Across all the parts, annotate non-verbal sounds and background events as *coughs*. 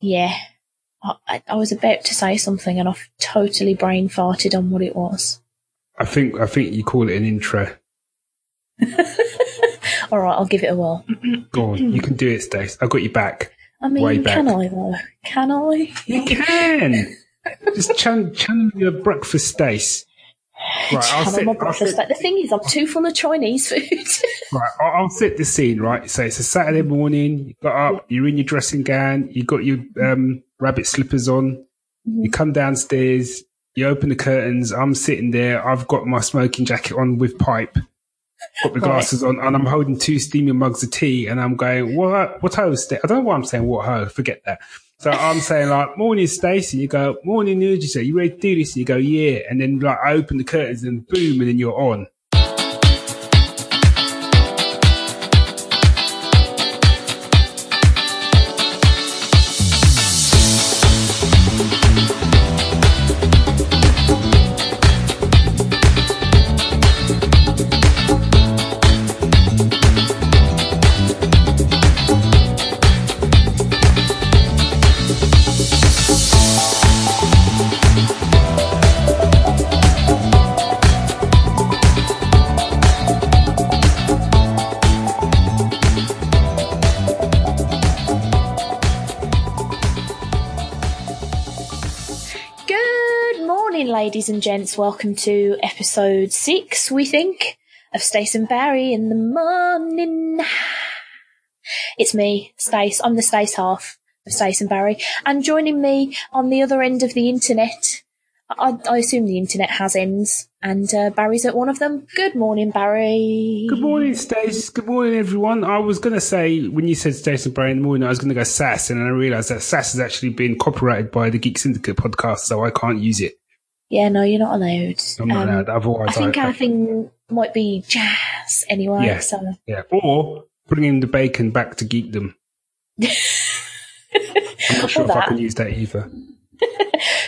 Yeah. I, I was about to say something and I've totally brain farted on what it was. I think I think you call it an intro. *laughs* All right, I'll give it a whirl. Go on, you can do it, Stace. I've got you back. I mean, back. can I though? Can I? You can. *laughs* Just channel, channel your breakfast, Stace. Right, *laughs* I'll set, my I'll breakfast. set- Like, the thing is, I'm too full of Chinese *laughs* food. right, I'll, I'll set the scene. Right, so it's a Saturday morning. You got up. You're in your dressing gown. You got your um, rabbit slippers on. You come downstairs. You open the curtains. I'm sitting there. I've got my smoking jacket on with pipe. Got the Right. glasses on, and I'm holding two steaming mugs of tea. And I'm going, "What? What ho, I don't know why I'm saying what ho. Forget that. So I'm saying like, "Morning, Stacey." You go, "Morning, Nurjisa. You ready to do this?" You go, "Yeah." And then like, I open the curtains, and boom, and then you're on. Ladies and gents. Welcome to episode six, we think, of Stace and Barry in the morning. It's me, Stace. I'm the Stace half of Stace and Barry. And joining me on the other end of the internet, I, I assume the internet has ends, and uh, Barry's at one of them. Good morning, Barry. Good morning, Stace. Good morning, everyone. I was going to say, when you said Stace and Barry in the morning, I was going to go SAS, and then I realised that SAS has actually been copyrighted by the Geek Syndicate podcast, so I can't use it. Yeah, no, you're not allowed. I'm not Um, allowed. Otherwise, I think I, our thing might be jazz anyway. Yeah. So yeah. Or bringing the bacon back to geekdom. *laughs* I'm not sure if I can use that either. *laughs*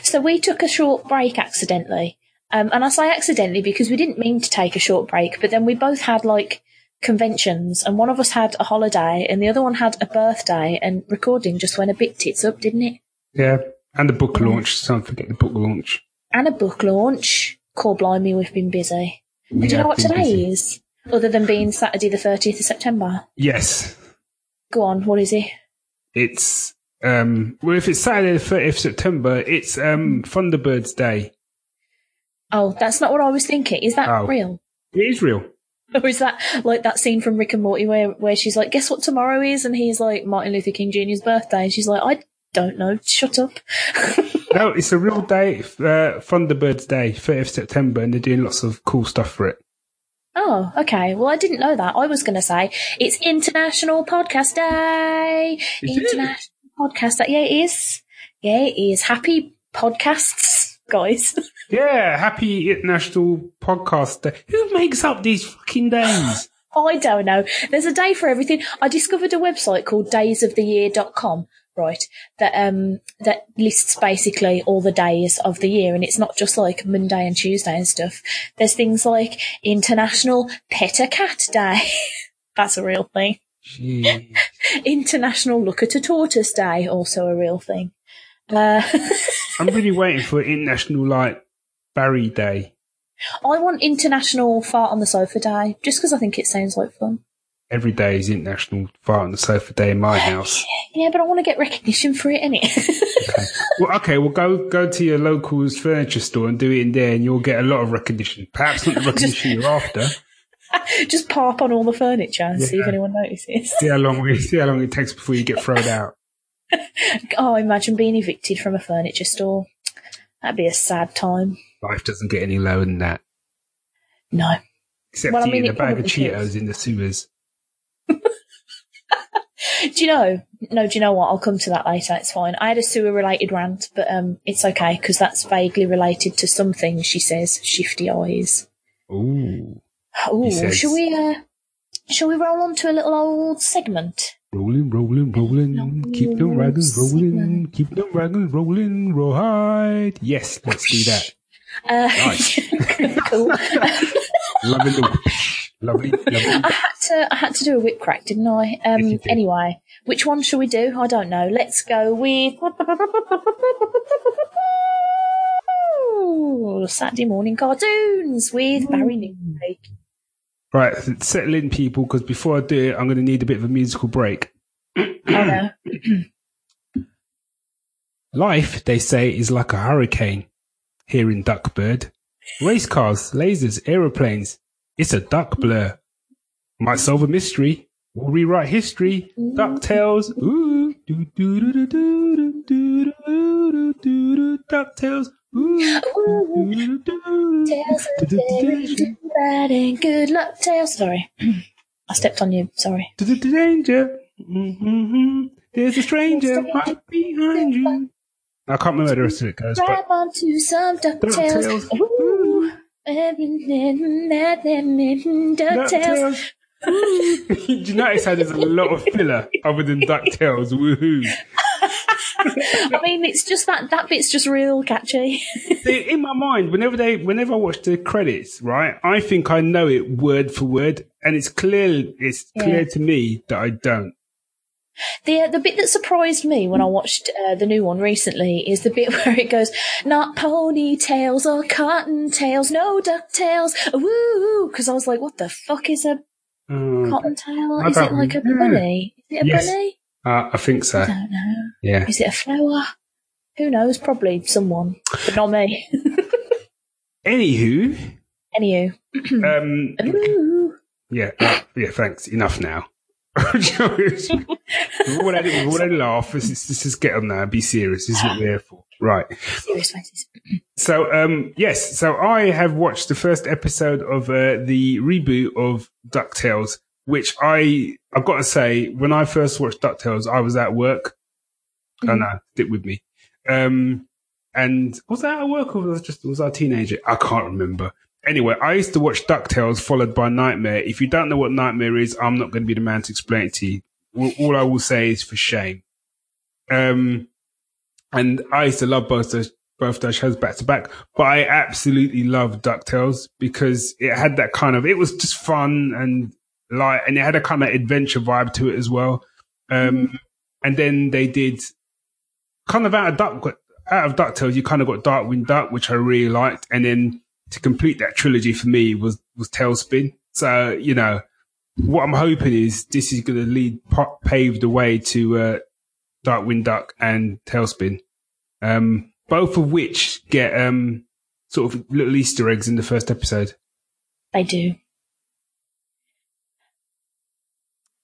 So we took a short break accidentally. Um, and I say accidentally because we didn't mean to take a short break, but then we both had like conventions and one of us had a holiday and the other one had a birthday and recording just went a bit tits up, didn't it? Yeah. And the book launch. Don't forget the book launch. And a book launch. Core blimey, we've been busy. And do you know what today busy. is? Other than being Saturday the 30th of September. Yes. Go on, what is it? It's, um, well, if it's Saturday the 30th of September, it's, um, Thunderbirds Day. Oh, that's not what I was thinking. Is that Oh. real? It is real. *laughs* Or is that like that scene from Rick and Morty where, where she's like, guess what tomorrow is? And he's like, Martin Luther King Jr.'s birthday. And she's like, I don't know. Shut up. *laughs* No, it's a real day, uh, Thunderbirds Day, 30th September, and they're doing lots of cool stuff for it. oh, okay. Well, I didn't know that. I was going to say it's International Podcast Day. Is it? International Podcast Day. Yeah, it is. Yeah, it is. Happy podcasts, guys. *laughs* Yeah, happy International Podcast Day. Who makes up these fucking days? I don't know. There's a day for everything. I discovered a website called daysoftheyear.com, right? That um that lists basically all the days of the year and it's not just like Monday and Tuesday and stuff. There's things like International Pet a Cat Day. *laughs* That's a real thing. *laughs* International Look at a Tortoise Day, also a real thing. Uh, *laughs* I'm really waiting for International, like, Barry Day. I want International Fart on the Sofa Day, just because I think it sounds like fun. Every day is International Fart on the Sofa Day in my house. Yeah, but I want to get recognition for it, innit? *laughs* Well, okay, well, go go to your local's furniture store and do it in there, and you'll get a lot of recognition. Perhaps not the *laughs* recognition you're after. *laughs* just pop on all the furniture and see if anyone notices. See how long we see how long it takes before you get thrown out. Oh, imagine being evicted from a furniture store. That'd be a sad time. Life doesn't get any lower than that. No. Except Well, I eating mean, a bag of Cheetos is. in the sewers. *laughs* Do you know? No, do you know what? I'll come to that later. It's fine. I had a sewer related rant, but um, it's okay because that's vaguely related to something she says. Shifty eyes. Ooh. Oh, He says- shall we? Uh, shall we roll on to a little old segment? Rolling, rolling, rolling. Keep them wagons rolling. Keep them wagons rolling. Roll right. Yes, let's do that. Uh, Nice. *laughs* cool. *laughs* Lovely, little- lovely, lovely. I had to I had to do a whip crack, didn't I? Yes, Um, did. anyway, Which one shall we do? I don't know. Let's go with Saturday morning cartoons with Barry Newcake. Right, settle in, people, because before I do it, I'm going to need a bit of a musical break. *coughs* Oh. *coughs* Life, they say, is like a hurricane. Here in Duckburg. Race cars, lasers, aeroplanes. It's a duck blur. Might solve a mystery. We'll rewrite history. DuckTales. Ooh. Do, do, do, do, do, do, do, do, do, do, DuckTales. Bad and good luck, Tails. Sorry. I stepped on you. Sorry. do, Danger. Mm-hmm. There's a stranger right behind you. I can't remember the rest of it goes, Grab onto some DuckTales. DuckTales. DuckTales. You notice how there's a lot of filler other than DuckTales? Woohoo. I mean, it's just that that bit's just real catchy. *laughs* In my mind, whenever they, whenever I watch the credits, right, I think I know it word for word, and it's clear, it's Yeah. clear to me that I don't. The uh, the bit that surprised me when I watched uh, the new one recently is the bit *laughs* where it goes, not ponytails or cottontails, no ducktails, woo! Because I was like, what the fuck is a Um, cottontail? I Is it like a yeah. bunny? Is it a Yes. bunny? uh, I think so. I don't know. Yeah. Is it a flower? Who knows? Probably someone, but not me. *laughs* Anywho, Anywho, um, *clears throat* ooh. yeah, uh, yeah. Thanks. Enough now. *laughs* we've all had, we've all had laugh. Let's, let's just get on now. Be serious. This is what we're here for. Right. serious faces. So, um, yes, so I have watched the first episode of uh, the reboot of DuckTales, which I, I've got to say, when I first watched DuckTales, I was at work. Oh Mhm. no, stick with me. Um, and was that at work or was I just, was I a teenager? I can't remember. Anyway, I used to watch DuckTales followed by Nightmare. If you don't know what Nightmare is, I'm not going to be the man to explain it to you. All, all I will say is for shame. Um, and I used to love both those both those shows back to back. But I absolutely loved DuckTales because it had that kind of it was just fun and light and it had a kind of adventure vibe to it as well. Um and then they did kind of out of Duck out of DuckTales, you kind of got Darkwing Duck, which I really liked, and then to complete that trilogy for me was was Tailspin. So you know, what I'm hoping is this is going to lead pa- pave the way to uh, Darkwing Duck and Tailspin, um, both of which get um, sort of little Easter eggs in the first episode. They do.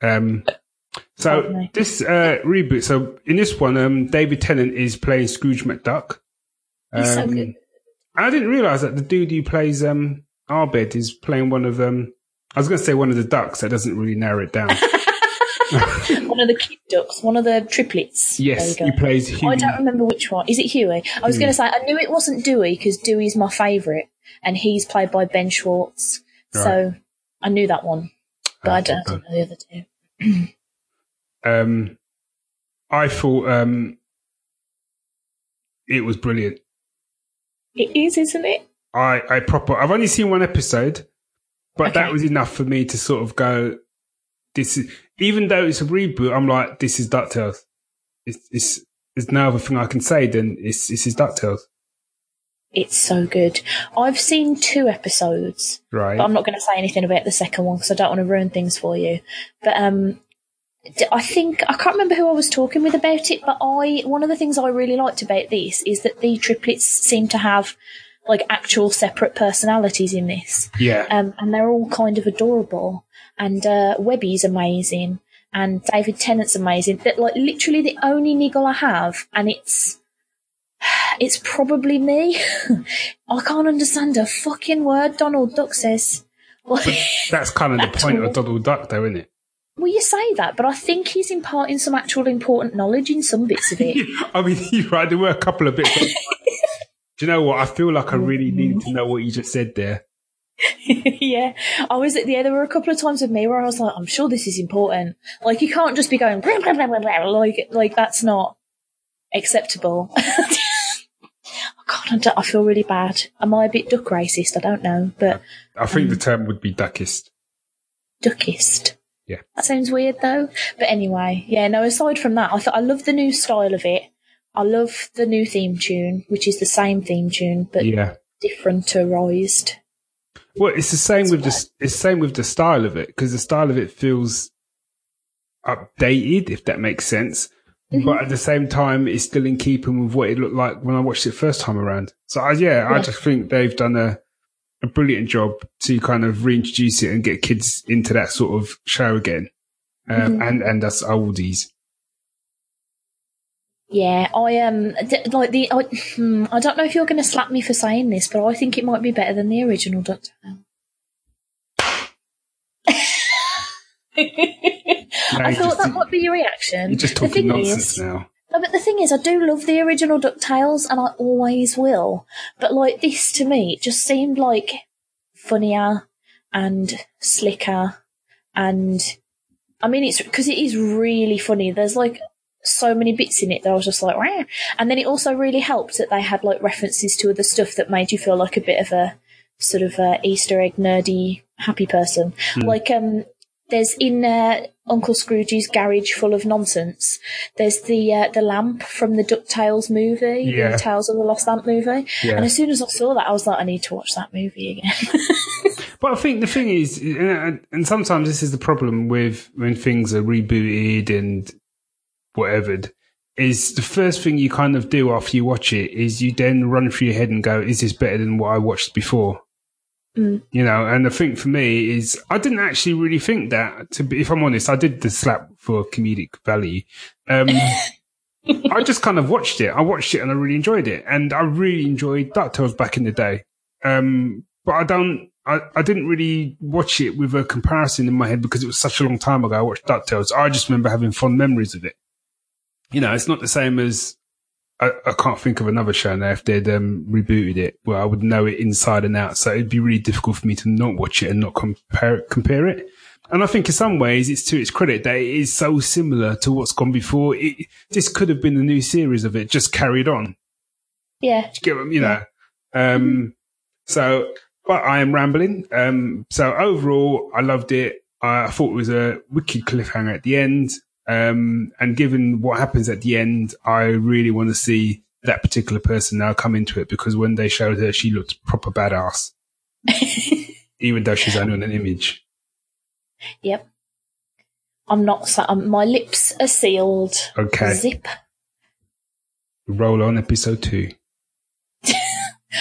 Um, so this uh, reboot. So in this one, um, David Tennant is playing Scrooge McDuck. He's so Um, good. I didn't realize that the dude who plays um, Abed is playing one of um. I was going to say one of the ducks. That doesn't really narrow it down. *laughs* one of the kid ducks, one of the triplets. yes, he you go. plays I don't remember which one. Is it Huey? I was Huey. going to say I knew it wasn't Dewey because Dewey's my favourite, and he's played by Ben Schwartz. So I knew that one, but I don't, I don't know the other two. *clears throat* Um, I thought um, it was brilliant. It is, isn't it? I, I proper. I've only seen one episode, but that was enough for me to sort of go. This is even though it's a reboot. I'm like, this is Ducktales. It's it's there's no other thing I can say than it's this is Ducktales, It's so good. I've seen two episodes. right? But I'm not going to say anything about the second one because I don't want to ruin things for you. But um, I think I can't remember who I was talking with about it. But I one of the things I really liked about this is that the triplets seem to have like actual separate personalities in this, yeah, um, and they're all kind of adorable. And uh, Webby's amazing, and David Tennant's amazing. That like literally the only niggle I have, and it's. *sighs* It's probably me. *laughs* I can't understand a fucking word Donald Duck says. Like, that's kind of the *laughs* point of all. Donald Duck, though, isn't it? Well, you say that, but I think he's imparting some actual important knowledge in some bits of it. *laughs* I mean, you're right. There were a couple of bits. Do you know what? I feel like I really needed to know what you just said there. *laughs* yeah, I was. At yeah, there were a couple of times with me where I was like, "I'm sure this is important." Like, you can't just be going blah, blah, blah, blah, blah, like, like that's not acceptable. *laughs* Oh, God, I, I feel really bad. Am I a bit duck racist? I don't know, but I think the um, term would be duckist. duckist. Yeah. That sounds weird though. But anyway, yeah, no, aside from that, I thought I love the new style of it. I love the new theme tune, which is the same theme tune, but Yeah. differentirized. Well, it's the same with the it's same with the style of it because the style of it feels updated, if that makes sense. Mm-hmm. But at the same time, it's still in keeping with what it looked like when I watched it first time around. So I, yeah, I just think they've done a a brilliant job to kind of reintroduce it and get kids into that sort of show again, um, Mhm. and and us oldies. Yeah, I um d- like the I, hmm, I don't know if you're going to slap me for saying this, but I think it might be better than the original DuckTales. Now *laughs* I thought just- that might be your reaction. You're just talking nonsense is, now. No, but the thing is, I do love the original DuckTales, and I always will. But like this, to me, it just seemed like funnier and slicker, and I mean, it's because it is really funny. There's like so many bits in it that I was just like, Wah. and then it also really helped that they had like references to other stuff that made you feel like a bit of a sort of a Easter egg nerdy happy person. Like um, there's in uh, Uncle Scrooge's garage full of nonsense. There's the uh, the lamp from the Ducktales movie, Yeah. the Tales of the Lost Lamp movie. Yeah. And as soon as I saw that, I was like, I need to watch that movie again. *laughs* But I think the thing is, and sometimes this is the problem with when things are rebooted and whatever, is the first thing you kind of do after you watch it is you then run through your head and go, is this better than what I watched before? Mm. You know, and the thing for me is, I didn't actually really think that. To be, if I'm honest, I did the slap for comedic value. Um, *laughs* I just kind of watched it. I watched it and I really enjoyed it, and I really enjoyed Ducktales back in the day. Um, but I don't. I, I didn't really watch it with a comparison in my head because it was such a long time ago. I watched Ducktales. I just remember having fond memories of it. You know, it's not the same as I, I can't think of another show now if they'd um, rebooted it where I would know it inside and out. So it'd be really difficult for me to not watch it and not compare compare it. And I think in some ways it's to its credit that it is so similar to what's gone before. It, this could have been a new series of it, just carried on. yeah. You get what, you know? Um, so, but I am rambling. Um, so overall, I loved it. I thought it was a wicked cliffhanger at the end. Um, and given what happens at the end, I really want to see that particular person now come into it because when they showed her, she looked proper badass, *laughs* even though she's only on an image. Yep. I'm not. Um, my lips are sealed. Okay. Zip. Roll on episode two. *laughs*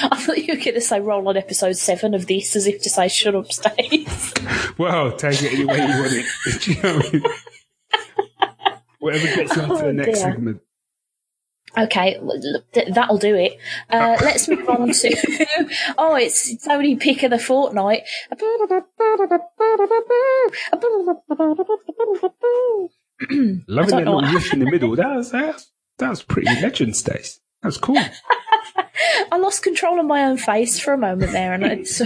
I thought you were going to say roll on episode seven of this, as if to say shut up, Stace. *laughs* Well, take it any way you want it. Do you know what I mean? Whatever gets you into Oh, the next dear. segment. Okay, that'll do it. Uh, *laughs* let's move on to. *laughs* oh, it's, it's only pick of the fortnight. *clears throat* Loving that little riff in the middle. That was, that was, that was pretty legend, Stace. That was cool. *laughs* I lost control of my own face for a moment there, and it's.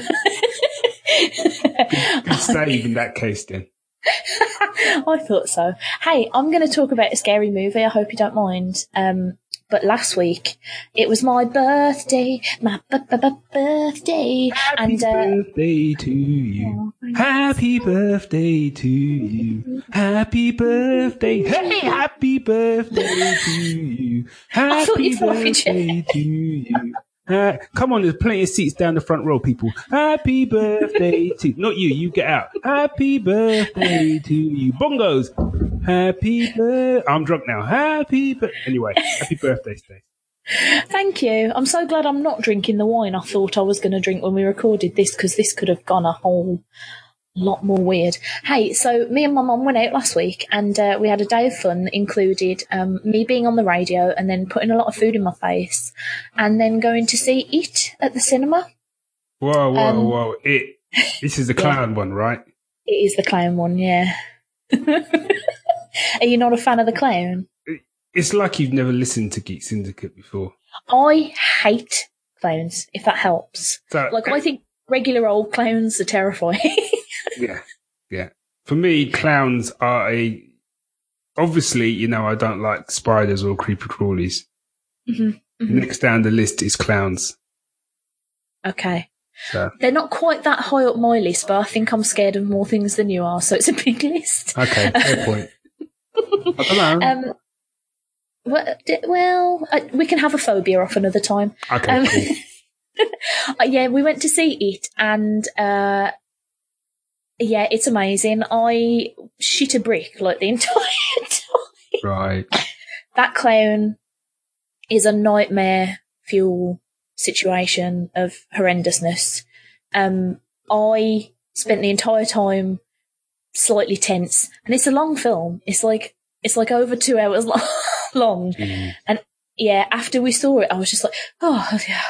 Good save in that case, then. *laughs* I thought so. Hey, I'm going to talk about a scary movie. I hope you don't mind. Um, but last week it was my birthday, my b- b- b- birthday, and uh, birthday to you. Happy birthday to you. Happy birthday. Hey, happy birthday to you. *laughs* Happy you thought we birthday to you. Uh, come on, there's plenty of seats down the front row, people. Happy birthday to not you. You get out. Happy birthday to you. Bongos. Happy birthday. I'm drunk now. Happy but Anyway, happy birthday, Stacey. Thank you. I'm so glad I'm not drinking the wine I thought I was going to drink when we recorded this because this could have gone a whole lot more weird. Hey, so me and my mum went out last week and uh, we had a day of fun, included um, me being on the radio and then putting a lot of food in my face and then going to see It at the cinema. Whoa, whoa, Um, whoa. It. This is the *laughs* clown one, right? It is the clown one, yeah. *laughs* Are you not a fan of the clown? It's like you've never listened to Geek Syndicate before. I hate clowns, if that helps. So, Like, I think regular old clowns are terrifying. *laughs* yeah, yeah. For me, clowns are a. Obviously, you know, I don't like spiders or creepy crawlies. Mhm, mhm. Next down the list is clowns. Okay. So They're not quite that high up my list, but I think I'm scared of more things than you are, so it's a big list. okay, *laughs* fair point. I don't know. Um, well, well uh, we can have a phobia off another time. okay, um, cool. *laughs* Uh, yeah, we went to see it, and uh, yeah, it's amazing. I shit a brick like the *laughs* entire time. right. That clown is a nightmare fuel situation of horrendousness. Um, I spent the entire time slightly tense, and it's a long film. It's like it's like over two hours *laughs* long. Mm. Yeah, after we saw it, I was just like, oh yeah,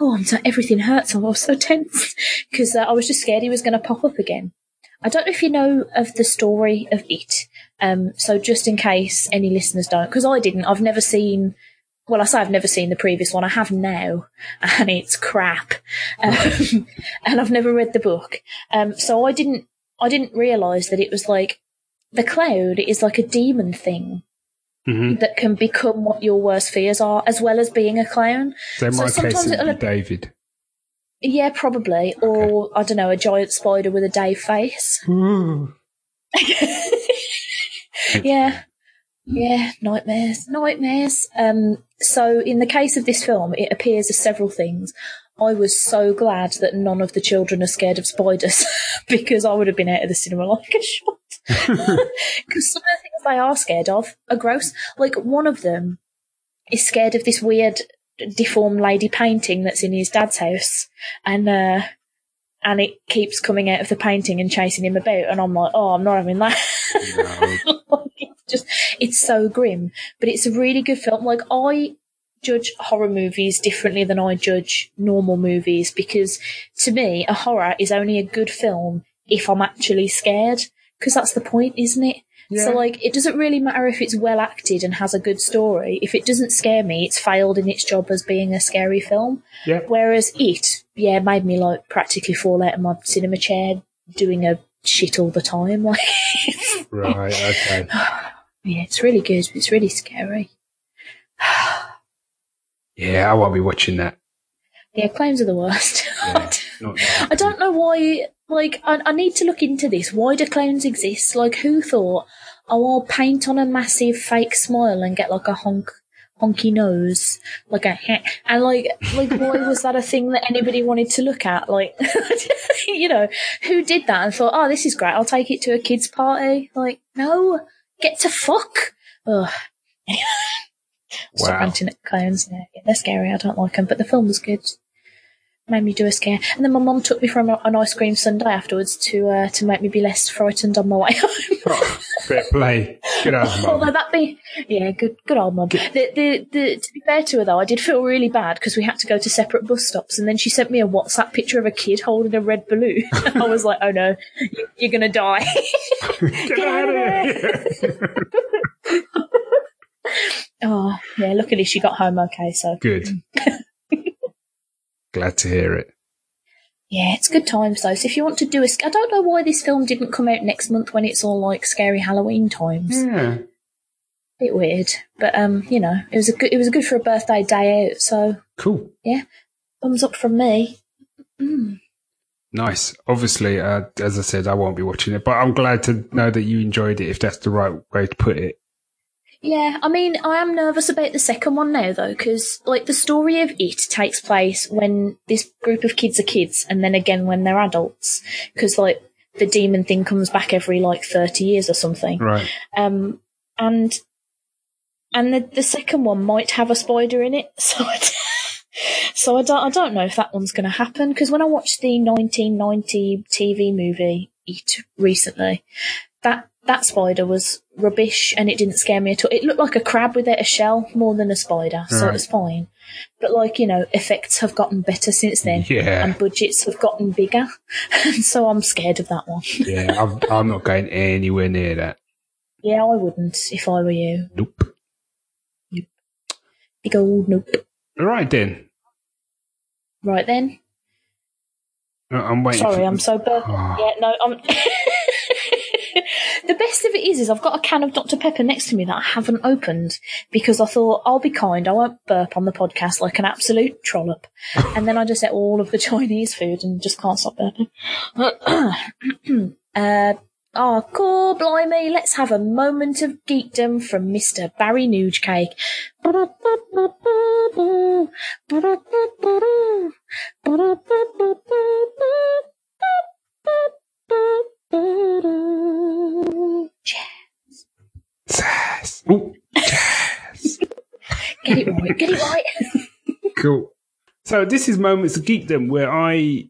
oh, I'm so, everything hurts. I was so tense *laughs* because uh, I was just scared he was going to pop up again. I don't know if you know of the story of it. Um, so just in case any listeners don't, because I didn't, I've never seen. Well, I say I've never seen the previous one. I have now, *laughs* and it's crap. Um, *laughs* and I've never read the book. Um, so I didn't, I didn't realise that it was like the cloud is like a demon thing hmm that can become what your worst fears are, as well as being a clown. So in So my case, sometimes it would it'll- be David. Yeah, probably. Or, I don't know, a giant spider with a Dave face. *laughs* yeah. Yeah, nightmares, nightmares. Um, so in the case of this film, it appears as several things. I was so glad that none of the children are scared of spiders *laughs* because I would have been out of the cinema like a shot. *laughs* Because some of the things they are scared of are gross. Like one of them is scared of this weird deformed lady painting that's in his dad's house, and uh, and it keeps coming out of the painting and chasing him about, and I'm like, oh, I'm not having that. *laughs* Like, it's just it's so grim, but it's a really good film. Like I judge horror movies differently than I judge normal movies because to me, a horror is only a good film if I'm actually scared. Because that's the point, isn't it? So like, it doesn't really matter if it's well acted and has a good story. If it doesn't scare me, it's failed in its job as being a scary film. Yeah. Whereas it, yeah, made me like practically fall out of my cinema chair doing a shit all the time. *laughs* Like, Right. Okay. *sighs* yeah, it's really good. But it's really scary. *sighs* Yeah, I won't be watching that. Yeah, claims are the worst. Yeah. *laughs* Not I don't know why. Like, I, I need to look into this. Why do clowns exist? Like, who thought, oh, I'll paint on a massive fake smile and get like a honk, honky nose, like a heh. and like, like, why was that a thing that anybody wanted to look at? Like, *laughs* you know, who did that and thought, oh, this is great. I'll take it to a kids' party. Like, no, get to fuck. Ugh. *laughs* Stop Wow. ranting at clowns. Yeah, they're scary. I don't like them, but the film was good made me do a scare. And then my mum took me for a- an ice cream sundae afterwards to uh, to make me be less frightened on my way *laughs* home. Oh, fair play. Good old Although that be yeah, good good old mum. The, the the to be fair to her though, I did feel really bad because we had to go to separate bus stops, and then she sent me a WhatsApp picture of a kid holding a red balloon. *laughs* I was like, oh no, you- you're gonna die. *laughs* Get out of here. oh yeah, luckily she got home okay. So Good. Glad to hear it. yeah, it's good times though. So if you want to do a, I don't know why this film didn't come out next month when it's all like scary Halloween times. Yeah. bit weird, but um, you know, it was a good. It was good for a birthday day out. So Cool. Yeah, thumbs up from me. Nice. Obviously, uh, as I said, I won't be watching it, but I'm glad to know that you enjoyed it, if that's the right way to put it. Yeah, I mean, I am nervous about the second one now though, because like the story of it takes place when this group of kids are kids, and then again when they're adults, because like the demon thing comes back every like thirty years or something. Right. Um, and and the the second one might have a spider in it, *laughs* so I, so I don't I don't know if that one's going to happen because when I watched the 1990 TV movie It recently, that that spider was rubbish and it didn't scare me at all. It looked like a crab without a shell more than a spider, so Right. it was fine. But like you know, effects have gotten better since then. Yeah. And budgets have gotten bigger, *laughs* and so I'm scared of that one. *laughs* Yeah, I'm, I'm not going anywhere near that. yeah, I wouldn't if I were you. Nope. Nope. Big old nope. Right then. Right then. I- I'm waiting. Sorry, for, I'm so bur- Oh. Ah. Yeah, no, I'm. *laughs* The best of it is, is I've got a can of Dr Pepper next to me that I haven't opened because I thought I'll be kind. I won't burp on the podcast like an absolute trollop, and then I just ate all of the *laughs* Chinese food and just can't stop burping. *clears throat* uh, oh, cool, blimey! Let's have a moment of geekdom from Mister Barry Nugecake. Jazz. Sass. Ooh, jazz. *laughs* Get it right. Get it right. *laughs* cool. So this is moments of geekdom where I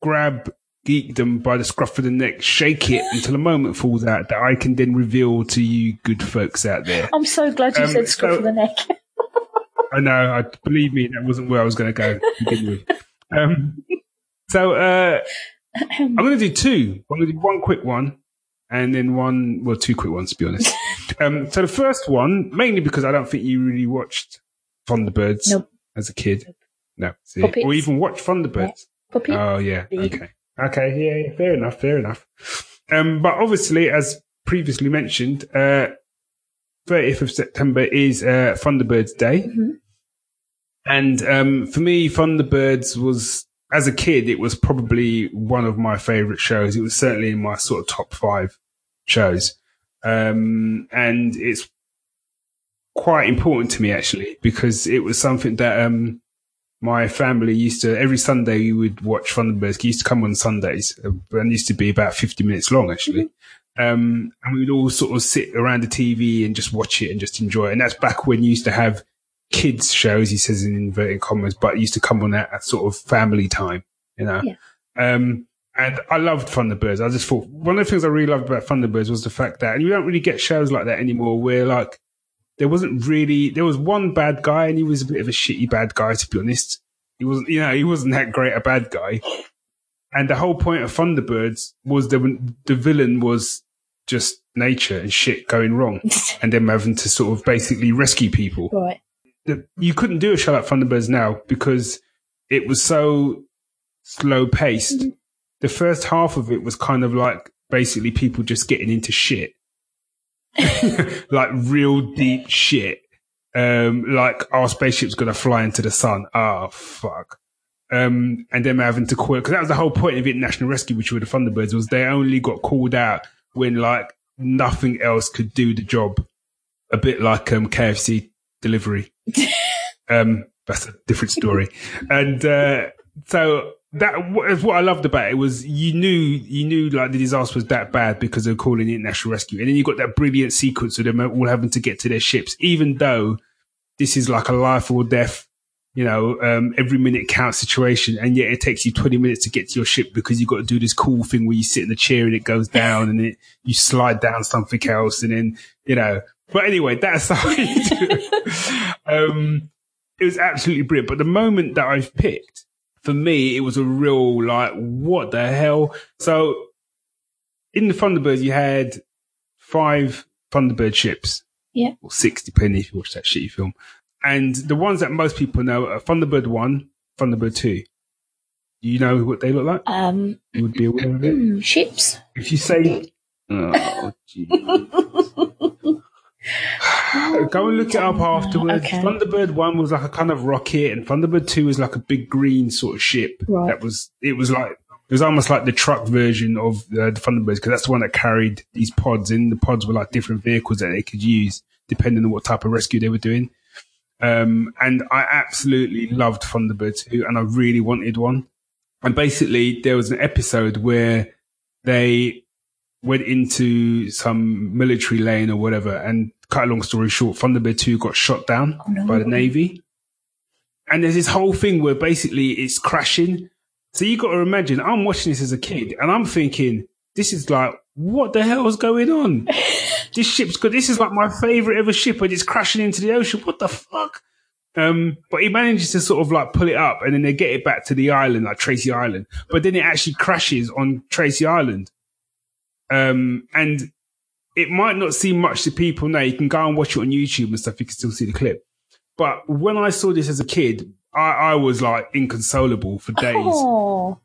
grab geekdom by the scruff of the neck, shake it until a moment falls out that I can then reveal to you good folks out there. I'm so glad you Um, said scruff so- of the neck. *laughs* I know. I believe me, that wasn't where I was going to go. to. Um, so uh, I'm going to do two. I'm going to do one quick one, and then one, well, two quick ones to be honest. *laughs* um, so the first one, mainly because I don't think you really watched Thunderbirds Nope. as a kid. No? Or even watched Thunderbirds. Puppy. Oh yeah. Okay. Okay. Yeah, yeah. Fair enough. Fair enough. Um, but obviously, as previously mentioned, uh, 30th of September is uh, Thunderbirds Day. Mhm. And um, for me, Thunderbirds was, as a kid, it was probably one of my favorite shows. It was certainly in my sort of top five shows. Um, and it's quite important to me actually because it was something that um, my family used to every Sunday we would watch Thunderbirds. It used to come on Sundays uh, and used to be about fifty minutes long actually. Um, and we would all sort of sit around the TV and just watch it and just enjoy it. And that's back when you used to have kids shows. He says in inverted commas, but used to come on at, at sort of family time, you know. Yeah. Um, and I loved Thunderbirds. I just thought one of the things I really loved about Thunderbirds was the fact that, and you don't really get shows like that anymore, where like there wasn't really there was one bad guy and he was a bit of a shitty bad guy to be honest he wasn't you know he wasn't that great a bad guy and the whole point of thunderbirds was that the villain was just nature and shit going wrong *laughs* and them having to sort of basically rescue people right. The, you couldn't do a show like thunderbirds now because it was so slow paced Mhm. the first half of it was kind of like basically people just getting into shit *laughs* like real deep shit. Um, like our spaceship's gonna fly into the sun. Oh fuck. Um, and them having to quit because that was the whole point of International Rescue, which were the Thunderbirds, was they only got called out when like nothing else could do the job. A bit like um KFC delivery. Um, that's a different story. And uh, so that was what I loved about it was you knew you knew like the disaster was that bad because they were calling it national rescue, and then you got that brilliant sequence of them all having to get to their ships, even though this is like a life or death, you know, um, every minute counts situation, and yet it takes you twenty minutes to get to your ship because you've got to do this cool thing where you sit in the chair and it goes down, and it you slide down something else, and then you know. But anyway, that's how you do it. Um, it was absolutely brilliant. But the moment that I've picked, for me, it was a real like, what the hell? So in the Thunderbirds, you had five Thunderbird ships. Yeah. Or six, depending if you watch that shitty film. And the ones that most people know are Thunderbird 1, Thunderbird 2. Do you know what they look like? Um, You would be aware of it? *clears throat* ships. If you say, *laughs* oh, gee. Go and look it up afterwards. Okay. Thunderbird one was like a kind of rocket, and Thunderbird two was like a big green sort of ship. Right. That was it was like it was almost like the truck version of uh, the Thunderbirds because that's the one that carried these pods. And the pods were like different vehicles that they could use depending on what type of rescue they were doing. Um, and I absolutely loved Thunderbird two, and I really wanted one. And basically, there was an episode where they went into some military lane or whatever. And cut a long story short, Thunderbird 2 got shot down Oh, no. by the Navy. And there's this whole thing where basically it's crashing. So you got to imagine, I'm watching this as a kid and I'm thinking, this is like, what the hell is going on? *laughs* this ship's good. This is like my favorite ever ship and it's crashing into the ocean. What the fuck? Um, but he manages to sort of like pull it up and then they get it back to the island, like Tracy Island. But then it actually crashes on Tracy Island. Um, and it might not seem much to people now. You can go and watch it on YouTube and stuff. You can still see the clip. But when I saw this as a kid, I, I was like inconsolable for days Oh,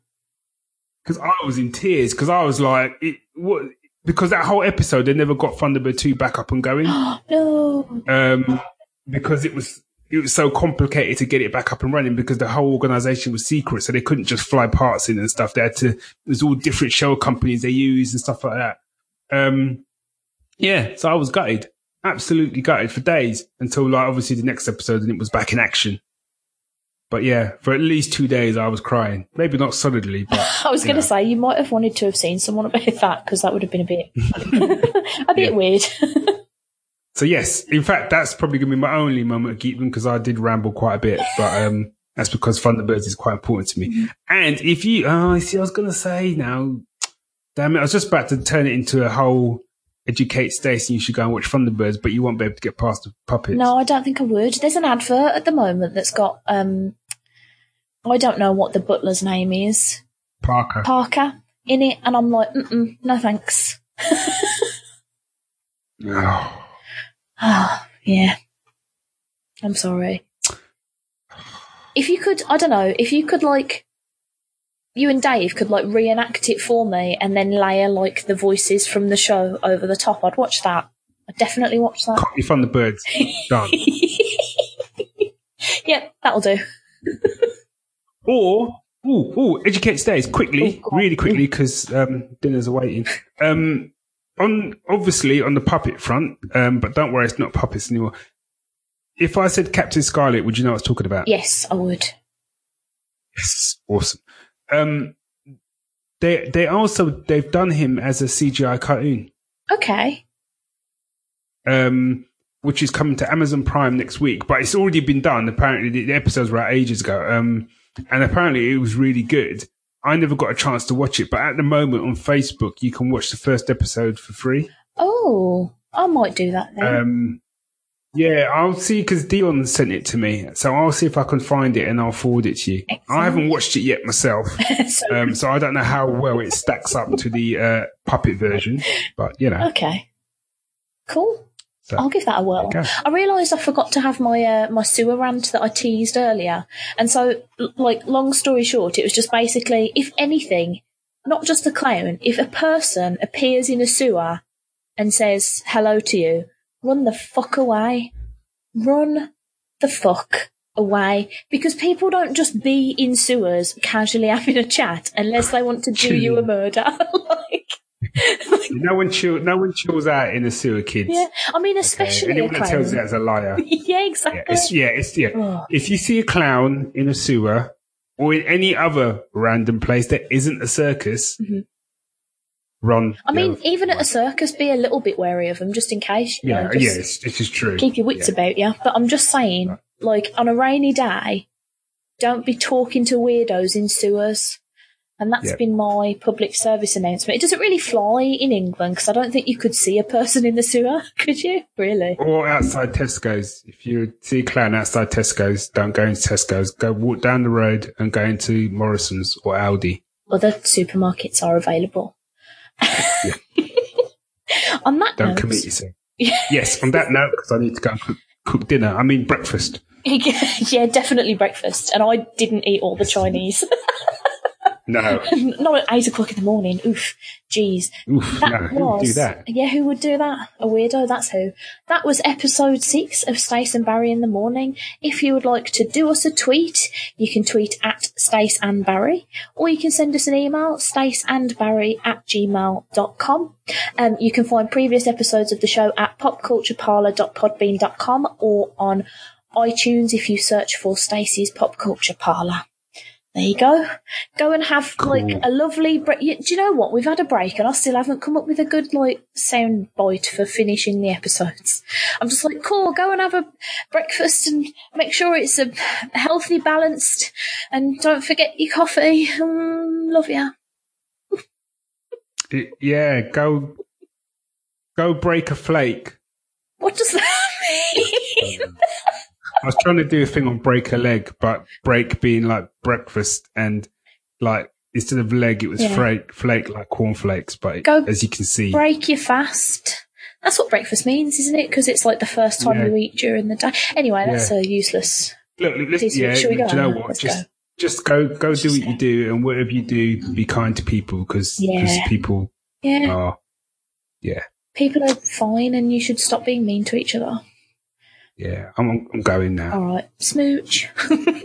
because I was in tears because I was like, it, what? because that whole episode they never got Thunderbird two back up and going. *gasps* no. um, because it was it was so complicated to get it back up and running because the whole organization was secret, so they couldn't just fly parts in and stuff. They had to. There's all different shell companies they use and stuff like that. Um, yeah, so I was gutted, absolutely gutted for days until like obviously the next episode and it was back in action. But yeah, for at least two days I was crying. Maybe not solidly, but *laughs* I was going to say you might have wanted to have seen someone about *laughs* that because that would have been a bit *laughs* a bit weird. So yes, in fact, that's probably going to be my only moment of geekdom because I did ramble quite a bit, but um, that's because Thunderbirds is quite important to me. And if you, oh, I see, I was going to say now, damn it, I was just about to turn it into a whole educate Stacey. You should go and watch Thunderbirds, but you won't be able to get past the puppets. no, I don't think I would. There's an advert at the moment that's got um, I don't know what the butler's name is, Parker. Parker, in it, and I'm like, Mm-mm, no thanks. Oh. *sighs* Ah, yeah. I'm sorry. If you could, I don't know, if you could like, you and Dave could like reenact it for me and then layer like the voices from the show over the top, I'd watch that. I'd definitely watch that. Copy Thunderbirds. Done. *laughs* yeah, that'll do. *laughs* Or, ooh, ooh, educate Stace quickly, Oh, really quickly, because um, dinners are waiting. Um, on obviously on the puppet front, um, but don't worry, it's not puppets anymore. If I said Captain Scarlet, would you know what I was talking about? Yes, I would. Yes, awesome. Um, they they also they've done him as a CGI cartoon, Okay. um, which is coming to Amazon Prime next week. But it's already been done. Apparently, the, the episodes were out ages ago, um, and apparently it was really good. I never got a chance to watch it, but at the moment on Facebook, you can watch the first episode for free. Oh, I might do that then. Um, yeah, I'll see because Dion sent it to me, so I'll see if I can find it and I'll forward it to you. I haven't watched it yet myself. *laughs* so, Um, so I don't know how well it stacks up to the uh, puppet version, but you know, okay. Cool. So, I'll give that a whirl. there you go. I realised I forgot to have my uh, my sewer rant that I teased earlier, and so like long story short, it was just basically if anything, not just a clown, if a person appears in a sewer and says hello to you, run the fuck away, run the fuck away, because people don't just be in sewers casually having a chat unless they want to do you a murder. *laughs* like, no one chill, no one chills out in a sewer, kids. yeah, I mean, Okay? especially a Anyone that tells you that's a liar. *laughs* yeah, exactly. Yeah, it's yeah, it's yeah. Oh. If you see a clown in a sewer or in any other random place that isn't a circus, Mhm. Run. I mean, other- even at a circus, be a little bit wary of them just in case. Yeah, know, just yes, this is true. Keep your wits Yeah. about you. But I'm just saying, like, on a rainy day, don't be talking to weirdos in sewers. And that's Yeah. been my public service announcement. It doesn't really fly in England because I don't think you could see a person in the sewer, *laughs* could you? Really? Or outside Tesco's. If you see a clown outside Tesco's, don't go into Tesco's. Go walk down the road and go into Morrison's or Aldi. Other supermarkets are available. *laughs* on that Don't note, commit yourself. yes, on that note, because I need to go and cook, cook dinner. I mean breakfast. *laughs* yeah, definitely breakfast. And I didn't eat all the Chinese. *laughs* No, *laughs* Not at eight o'clock in the morning. Oof, jeez. Oof, That no, who would was do that? yeah. Who would do that? A weirdo. That's who. That was episode six of Stace and Barry in the morning. If you would like to do us a tweet, you can tweet at Stace and Barry, or you can send us an email, staceandbarry at gmail.com. Um, you can find previous episodes of the show at popcultureparlor.podbean.com or on iTunes if you search for Stacey's Pop Culture Parlor. There you go. Go and have like a lovely break. Do you know what? We've had a break and I still haven't come up with a good like sound bite for finishing the episodes. I'm just like, cool, go and have a breakfast and make sure it's a healthy, balanced, and don't forget your coffee. Mm, love ya. Yeah, go, go break a flake. What does that *laughs* mean? I was trying to do a thing on break a leg, but break being like breakfast and like instead of leg, it was Yeah. flake, flake like cornflakes. But Go as you can see, Break your fast. That's what breakfast means, isn't it? Because it's like the first time Yeah. you eat during the day. Anyway, that's Yeah. a useless. look, look, Please, yeah, shall we go do you know now? what? Let's just, go. just go, go do what you do, and whatever you do, be kind to people because Yeah. people Yeah. are Yeah, People are fine, and you should stop being mean to each other. Yeah. I'm, I'm going now. All right, smooch. *laughs*